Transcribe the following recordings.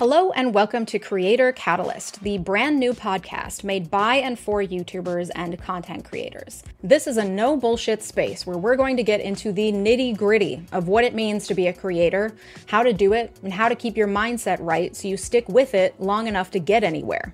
Hello, and welcome to Creator Catalyst, the brand new podcast made by and for YouTubers and content creators. This is a no bullshit space where we're going to get into the nitty gritty of what it means to be a creator, how to do it, and how to keep your mindset right so you stick with it long enough to get anywhere.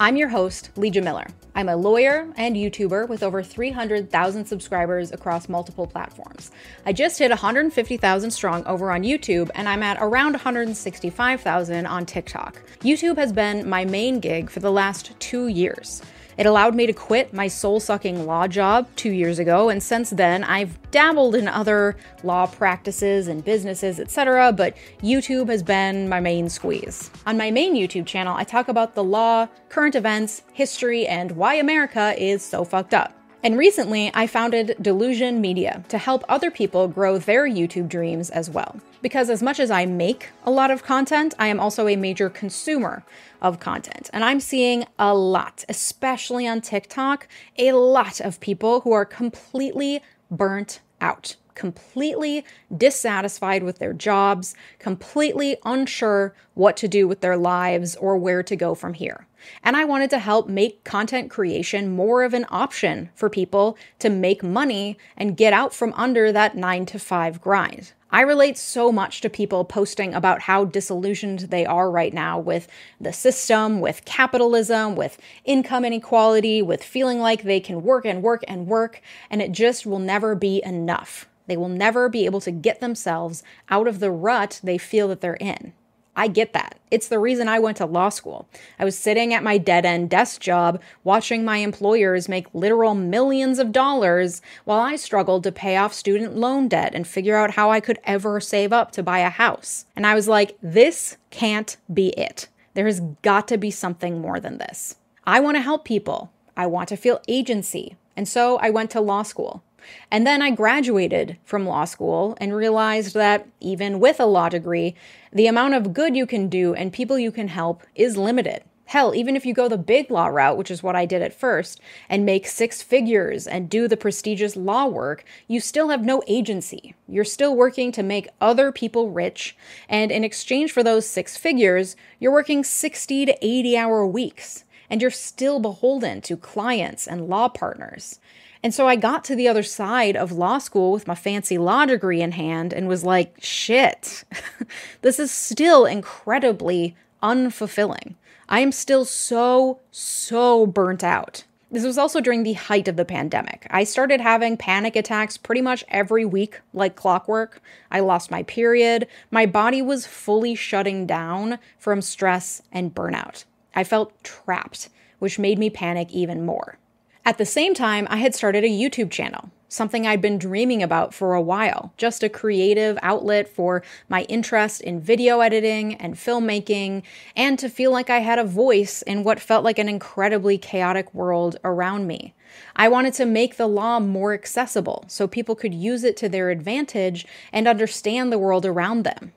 I'm your host, Legia Miller. I'm a lawyer and YouTuber with over 300,000 subscribers across multiple platforms. I just hit 150,000 strong over on YouTube, and I'm at around 165,000 on TikTok. YouTube has been my main gig for the last two years. It allowed me to quit my soul sucking law job two years ago, and since then I've dabbled in other law practices and businesses, etc., but YouTube has been my main squeeze. On my main YouTube channel, I talk about the law, current events, history, and why America is so fucked up. And recently, I founded Delusion Media to help other people grow their YouTube dreams as well. Because as much as I make a lot of content, I am also a major consumer of content. And I'm seeing a lot, especially on TikTok, a lot of people who are completely burnt out completely dissatisfied with their jobs, completely unsure what to do with their lives or where to go from here. And I wanted to help make content creation more of an option for people to make money and get out from under that nine to five grind. I relate so much to people posting about how disillusioned they are right now with the system, with capitalism, with income inequality, with feeling like they can work and work and work, and it just will never be enough. They will never be able to get themselves out of the rut they feel that they're in. I get that. It's the reason I went to law school. I was sitting at my dead end desk job watching my employers make literal millions of dollars while I struggled to pay off student loan debt and figure out how I could ever save up to buy a house. And I was like, this can't be it. There has got to be something more than this. I want to help people. I want to feel agency. And so I went to law school. And then I graduated from law school and realized that even with a law degree, the amount of good you can do and people you can help is limited. Hell, even if you go the big law route, which is what I did at first, and make six figures and do the prestigious law work, you still have no agency. You're still working to make other people rich, and in exchange for those six figures, you're working 60 to 80 hour weeks, and you're still beholden to clients and law partners. And so I got to the other side of law school with my fancy law degree in hand and was like, shit, this is still incredibly unfulfilling. I am still so, so burnt out. This was also during the height of the pandemic. I started having panic attacks pretty much every week, like clockwork. I lost my period. My body was fully shutting down from stress and burnout. I felt trapped, which made me panic even more. At the same time, I had started a YouTube channel, something I'd been dreaming about for a while, just a creative outlet for my interest in video editing and filmmaking, and to feel like I had a voice in what felt like an incredibly chaotic world around me. I wanted to make the law more accessible so people could use it to their advantage and understand the world around them.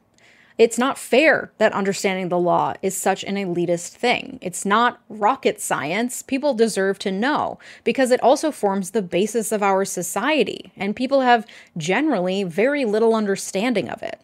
It's not fair that understanding the law is such an elitist thing. It's not rocket science. People deserve to know because it also forms the basis of our society, and people have generally very little understanding of it.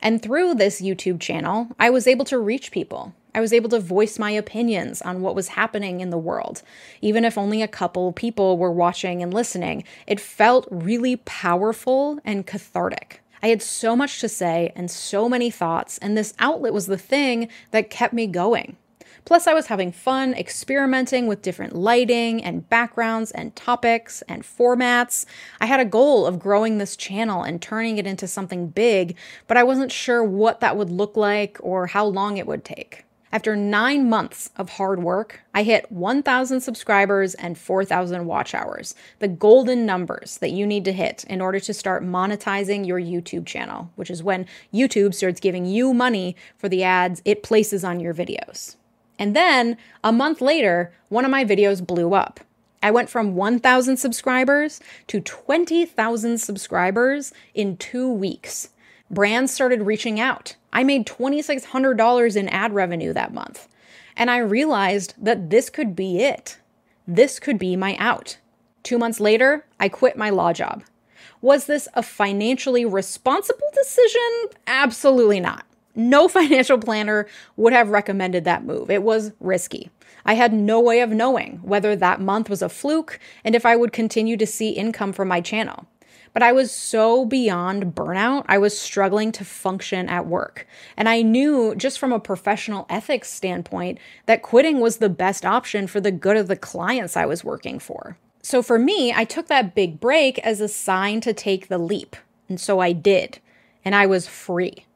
And through this YouTube channel, I was able to reach people. I was able to voice my opinions on what was happening in the world. Even if only a couple people were watching and listening, it felt really powerful and cathartic. I had so much to say and so many thoughts, and this outlet was the thing that kept me going. Plus, I was having fun experimenting with different lighting and backgrounds and topics and formats. I had a goal of growing this channel and turning it into something big, but I wasn't sure what that would look like or how long it would take. After nine months of hard work, I hit 1,000 subscribers and 4,000 watch hours, the golden numbers that you need to hit in order to start monetizing your YouTube channel, which is when YouTube starts giving you money for the ads it places on your videos. And then a month later, one of my videos blew up. I went from 1,000 subscribers to 20,000 subscribers in two weeks brands started reaching out. I made $2,600 in ad revenue that month. And I realized that this could be it. This could be my out. Two months later, I quit my law job. Was this a financially responsible decision? Absolutely not. No financial planner would have recommended that move. It was risky. I had no way of knowing whether that month was a fluke and if I would continue to see income from my channel. But I was so beyond burnout, I was struggling to function at work. And I knew, just from a professional ethics standpoint, that quitting was the best option for the good of the clients I was working for. So for me, I took that big break as a sign to take the leap. And so I did. And I was free.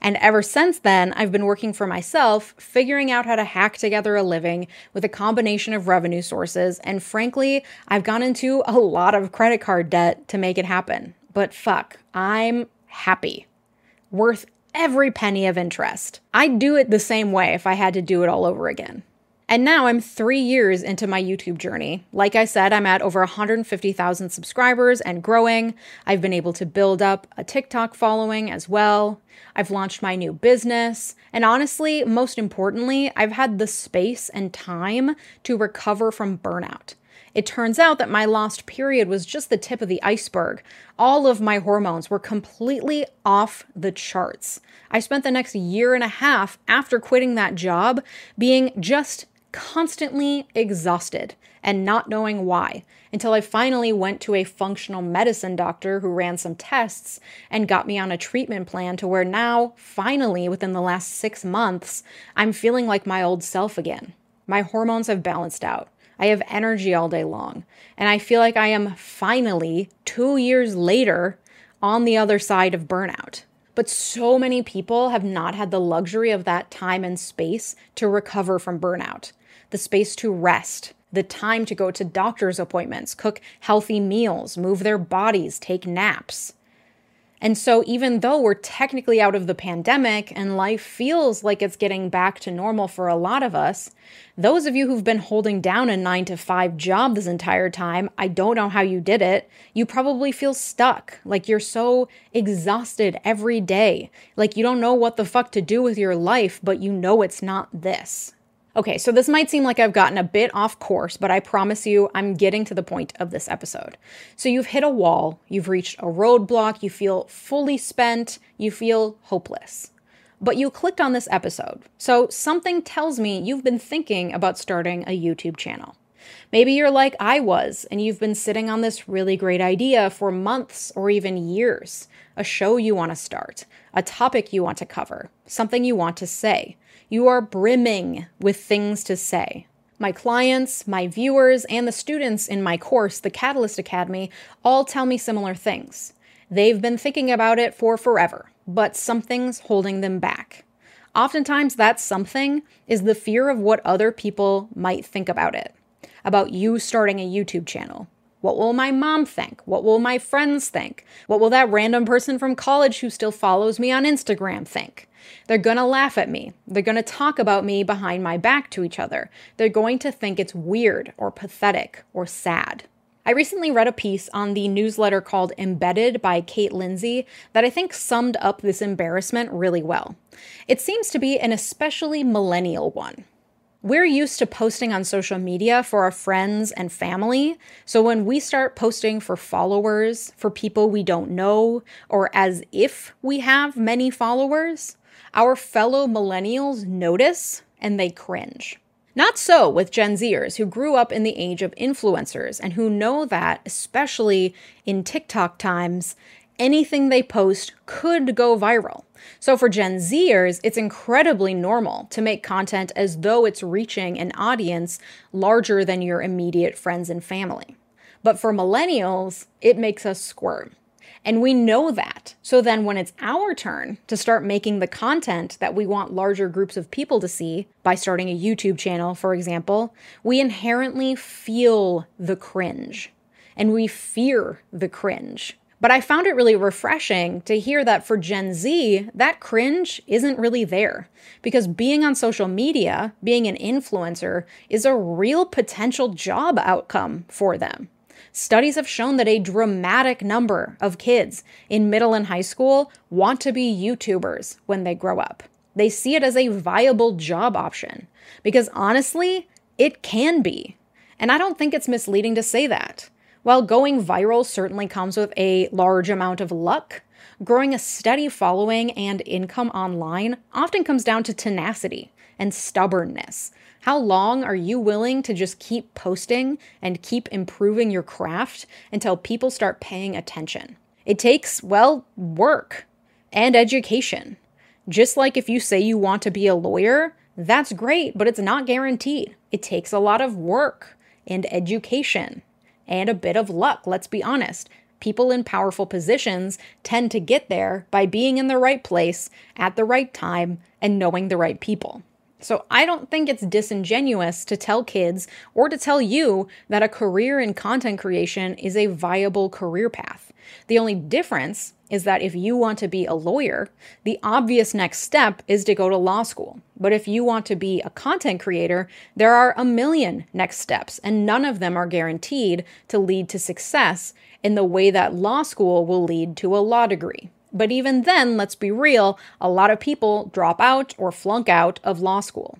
And ever since then, I've been working for myself, figuring out how to hack together a living with a combination of revenue sources. And frankly, I've gone into a lot of credit card debt to make it happen. But fuck, I'm happy. Worth every penny of interest. I'd do it the same way if I had to do it all over again. And now I'm three years into my YouTube journey. Like I said, I'm at over 150,000 subscribers and growing. I've been able to build up a TikTok following as well. I've launched my new business. And honestly, most importantly, I've had the space and time to recover from burnout. It turns out that my lost period was just the tip of the iceberg. All of my hormones were completely off the charts. I spent the next year and a half after quitting that job being just constantly exhausted and not knowing why until I finally went to a functional medicine doctor who ran some tests and got me on a treatment plan to where now, finally, within the last six months, I'm feeling like my old self again. My hormones have balanced out. I have energy all day long. And I feel like I am finally, two years later, on the other side of burnout. But so many people have not had the luxury of that time and space to recover from burnout the space to rest, the time to go to doctor's appointments, cook healthy meals, move their bodies, take naps. And so, even though we're technically out of the pandemic and life feels like it's getting back to normal for a lot of us, those of you who've been holding down a nine to five job this entire time, I don't know how you did it. You probably feel stuck, like you're so exhausted every day, like you don't know what the fuck to do with your life, but you know it's not this. Okay, so this might seem like I've gotten a bit off course, but I promise you I'm getting to the point of this episode. So you've hit a wall, you've reached a roadblock, you feel fully spent, you feel hopeless. But you clicked on this episode, so something tells me you've been thinking about starting a YouTube channel. Maybe you're like I was, and you've been sitting on this really great idea for months or even years. A show you want to start, a topic you want to cover, something you want to say. You are brimming with things to say. My clients, my viewers, and the students in my course, the Catalyst Academy, all tell me similar things. They've been thinking about it for forever, but something's holding them back. Oftentimes, that something is the fear of what other people might think about it, about you starting a YouTube channel. What will my mom think? What will my friends think? What will that random person from college who still follows me on Instagram think? They're gonna laugh at me. They're gonna talk about me behind my back to each other. They're going to think it's weird or pathetic or sad. I recently read a piece on the newsletter called Embedded by Kate Lindsay that I think summed up this embarrassment really well. It seems to be an especially millennial one. We're used to posting on social media for our friends and family. So when we start posting for followers, for people we don't know, or as if we have many followers, our fellow millennials notice and they cringe. Not so with Gen Zers who grew up in the age of influencers and who know that, especially in TikTok times, anything they post could go viral. So for Gen Zers, it's incredibly normal to make content as though it's reaching an audience larger than your immediate friends and family. But for millennials, it makes us squirm. And we know that. So then, when it's our turn to start making the content that we want larger groups of people to see by starting a YouTube channel, for example, we inherently feel the cringe and we fear the cringe. But I found it really refreshing to hear that for Gen Z, that cringe isn't really there. Because being on social media, being an influencer, is a real potential job outcome for them. Studies have shown that a dramatic number of kids in middle and high school want to be YouTubers when they grow up. They see it as a viable job option because honestly, it can be. And I don't think it's misleading to say that. While going viral certainly comes with a large amount of luck, Growing a steady following and income online often comes down to tenacity and stubbornness. How long are you willing to just keep posting and keep improving your craft until people start paying attention? It takes, well, work and education. Just like if you say you want to be a lawyer, that's great, but it's not guaranteed. It takes a lot of work and education and a bit of luck, let's be honest. People in powerful positions tend to get there by being in the right place at the right time and knowing the right people. So I don't think it's disingenuous to tell kids or to tell you that a career in content creation is a viable career path. The only difference is that if you want to be a lawyer, the obvious next step is to go to law school. But if you want to be a content creator, there are a million next steps, and none of them are guaranteed to lead to success in the way that law school will lead to a law degree. But even then, let's be real, a lot of people drop out or flunk out of law school.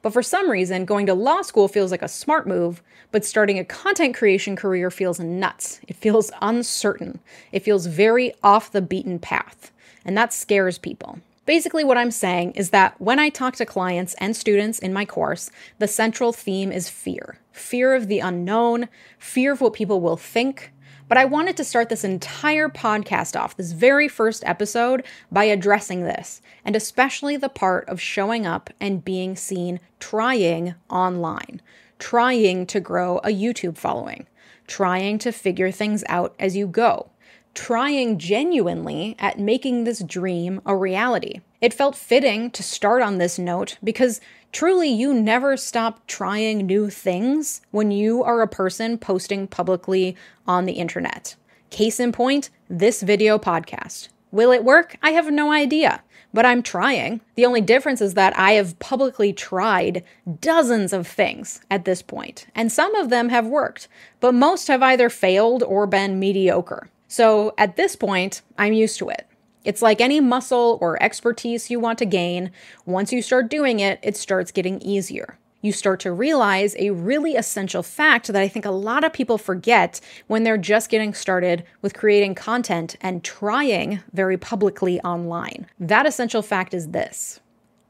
But for some reason, going to law school feels like a smart move, but starting a content creation career feels nuts. It feels uncertain. It feels very off the beaten path. And that scares people. Basically, what I'm saying is that when I talk to clients and students in my course, the central theme is fear fear of the unknown, fear of what people will think, but I wanted to start this entire podcast off, this very first episode, by addressing this, and especially the part of showing up and being seen trying online, trying to grow a YouTube following, trying to figure things out as you go, trying genuinely at making this dream a reality. It felt fitting to start on this note because truly you never stop trying new things when you are a person posting publicly on the internet. Case in point, this video podcast. Will it work? I have no idea, but I'm trying. The only difference is that I have publicly tried dozens of things at this point, and some of them have worked, but most have either failed or been mediocre. So at this point, I'm used to it. It's like any muscle or expertise you want to gain. Once you start doing it, it starts getting easier. You start to realize a really essential fact that I think a lot of people forget when they're just getting started with creating content and trying very publicly online. That essential fact is this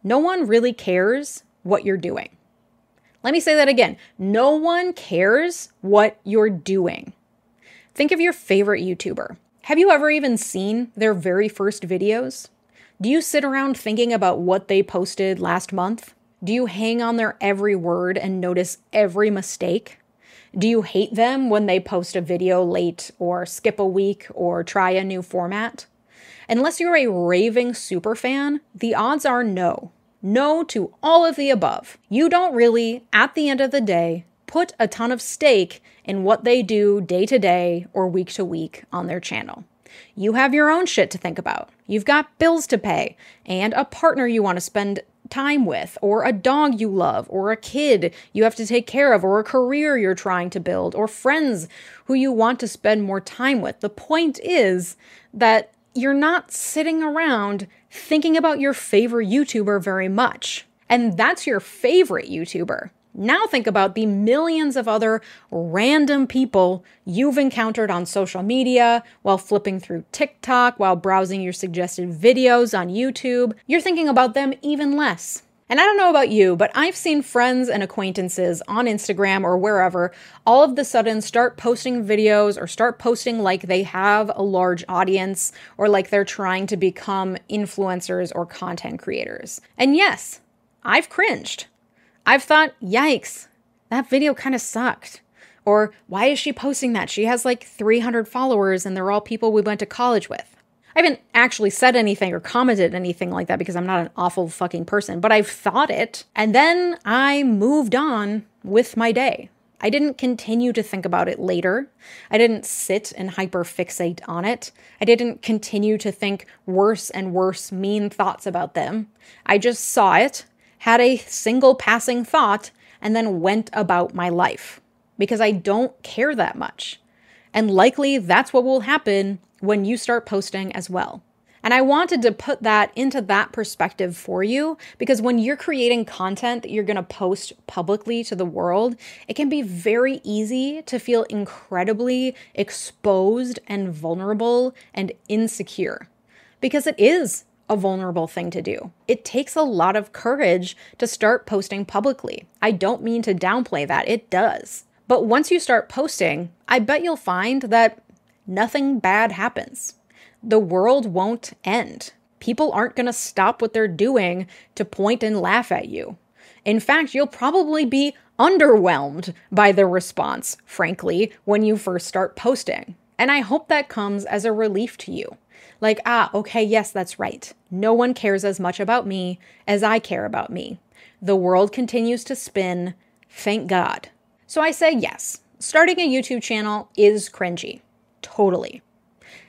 no one really cares what you're doing. Let me say that again. No one cares what you're doing. Think of your favorite YouTuber. Have you ever even seen their very first videos? Do you sit around thinking about what they posted last month? Do you hang on their every word and notice every mistake? Do you hate them when they post a video late or skip a week or try a new format? Unless you're a raving superfan, the odds are no. No to all of the above. You don't really, at the end of the day, put a ton of stake in what they do day to day or week to week on their channel. You have your own shit to think about. You've got bills to pay and a partner you want to spend time with, or a dog you love, or a kid you have to take care of, or a career you're trying to build, or friends who you want to spend more time with. The point is that you're not sitting around thinking about your favorite YouTuber very much. And that's your favorite YouTuber. Now think about the millions of other random people you've encountered on social media, while flipping through TikTok, while browsing your suggested videos on YouTube. You're thinking about them even less. And I don't know about you, but I've seen friends and acquaintances on Instagram or wherever all of the sudden start posting videos or start posting like they have a large audience or like they're trying to become influencers or content creators. And yes, I've cringed. I've thought, yikes, that video kind of sucked. Or why is she posting that? She has like 300 followers and they're all people we went to college with. I haven't actually said anything or commented anything like that because I'm not an awful fucking person, but I've thought it. And then I moved on with my day. I didn't continue to think about it later. I didn't sit and hyperfixate on it. I didn't continue to think worse and worse mean thoughts about them. I just saw it had a single passing thought, and then went about my life because I don't care that much. And likely that's what will happen when you start posting as well. And I wanted to put that into that perspective for you because when you're creating content that you're going to post publicly to the world, it can be very easy to feel incredibly exposed and vulnerable and insecure. because it is a vulnerable thing to do. It takes a lot of courage to start posting publicly. I don't mean to downplay that, it does. But once you start posting, I bet you'll find that nothing bad happens. The world won't end. People aren't going to stop what they're doing to point and laugh at you. In fact, you'll probably be underwhelmed by the response, frankly, when you first start posting. And I hope that comes as a relief to you. Like, ah, okay, yes, that's right. No one cares as much about me as I care about me. The world continues to spin. Thank God. So I say yes, starting a YouTube channel is cringy. Totally.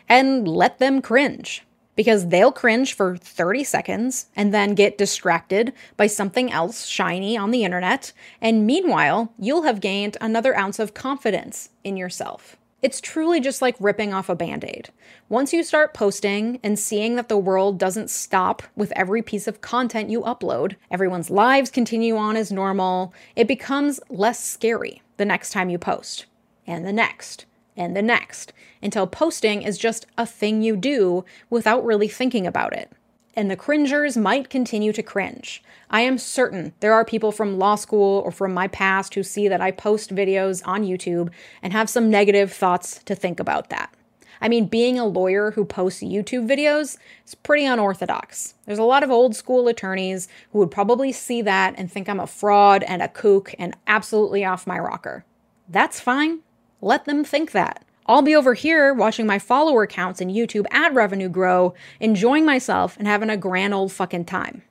And let them cringe because they'll cringe for 30 seconds and then get distracted by something else shiny on the internet. And meanwhile, you'll have gained another ounce of confidence in yourself. It's truly just like ripping off a band aid. Once you start posting and seeing that the world doesn't stop with every piece of content you upload, everyone's lives continue on as normal, it becomes less scary the next time you post, and the next, and the next, until posting is just a thing you do without really thinking about it and the cringers might continue to cringe. I am certain there are people from law school or from my past who see that I post videos on YouTube and have some negative thoughts to think about that. I mean, being a lawyer who posts YouTube videos is pretty unorthodox. There's a lot of old school attorneys who would probably see that and think I'm a fraud and a kook and absolutely off my rocker. That's fine. Let them think that. I'll be over here watching my follower counts and YouTube ad revenue grow, enjoying myself and having a grand old fucking time.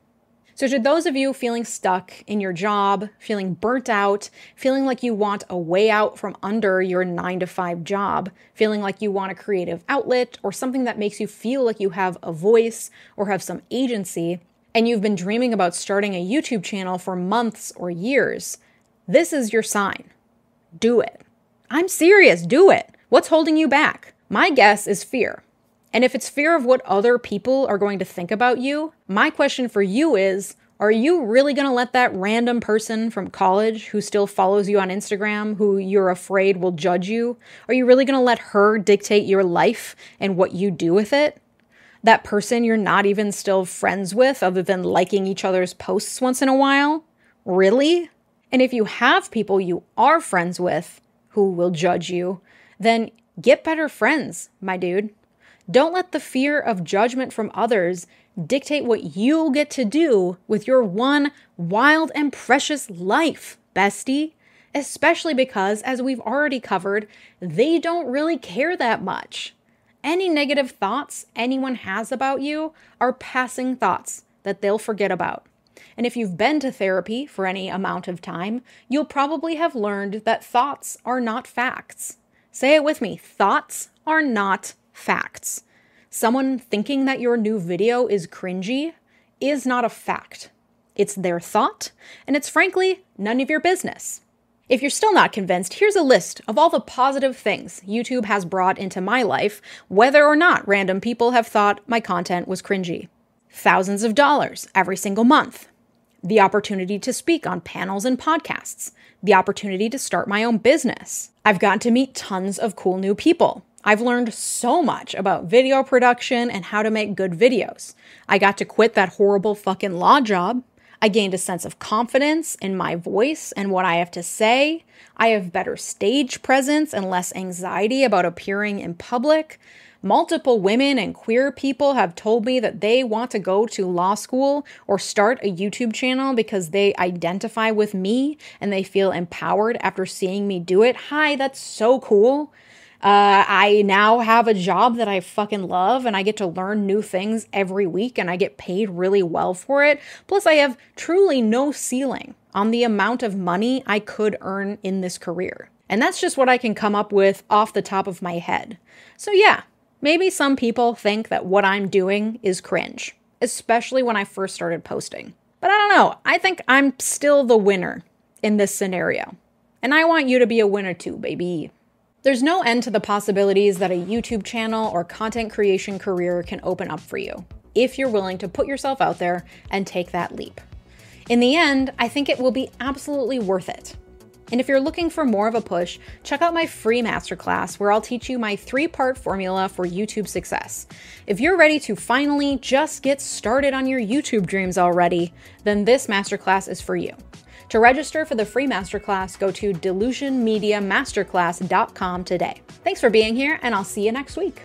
So, to those of you feeling stuck in your job, feeling burnt out, feeling like you want a way out from under your nine to five job, feeling like you want a creative outlet or something that makes you feel like you have a voice or have some agency, and you've been dreaming about starting a YouTube channel for months or years, this is your sign. Do it. I'm serious, do it. What's holding you back? My guess is fear. And if it's fear of what other people are going to think about you, my question for you is are you really going to let that random person from college who still follows you on Instagram, who you're afraid will judge you, are you really going to let her dictate your life and what you do with it? That person you're not even still friends with, other than liking each other's posts once in a while? Really? And if you have people you are friends with who will judge you, then get better friends, my dude. Don't let the fear of judgment from others dictate what you'll get to do with your one wild and precious life, bestie. Especially because, as we've already covered, they don't really care that much. Any negative thoughts anyone has about you are passing thoughts that they'll forget about. And if you've been to therapy for any amount of time, you'll probably have learned that thoughts are not facts. Say it with me thoughts are not facts. Someone thinking that your new video is cringy is not a fact. It's their thought, and it's frankly none of your business. If you're still not convinced, here's a list of all the positive things YouTube has brought into my life, whether or not random people have thought my content was cringy. Thousands of dollars every single month. The opportunity to speak on panels and podcasts the opportunity to start my own business. I've gotten to meet tons of cool new people. I've learned so much about video production and how to make good videos. I got to quit that horrible fucking law job. I gained a sense of confidence in my voice and what I have to say. I have better stage presence and less anxiety about appearing in public. Multiple women and queer people have told me that they want to go to law school or start a YouTube channel because they identify with me and they feel empowered after seeing me do it. Hi, that's so cool. Uh, I now have a job that I fucking love and I get to learn new things every week and I get paid really well for it. Plus, I have truly no ceiling on the amount of money I could earn in this career. And that's just what I can come up with off the top of my head. So, yeah, Maybe some people think that what I'm doing is cringe, especially when I first started posting. But I don't know, I think I'm still the winner in this scenario. And I want you to be a winner too, baby. There's no end to the possibilities that a YouTube channel or content creation career can open up for you if you're willing to put yourself out there and take that leap. In the end, I think it will be absolutely worth it. And if you're looking for more of a push, check out my free masterclass where I'll teach you my three part formula for YouTube success. If you're ready to finally just get started on your YouTube dreams already, then this masterclass is for you. To register for the free masterclass, go to delusionmediamasterclass.com today. Thanks for being here, and I'll see you next week.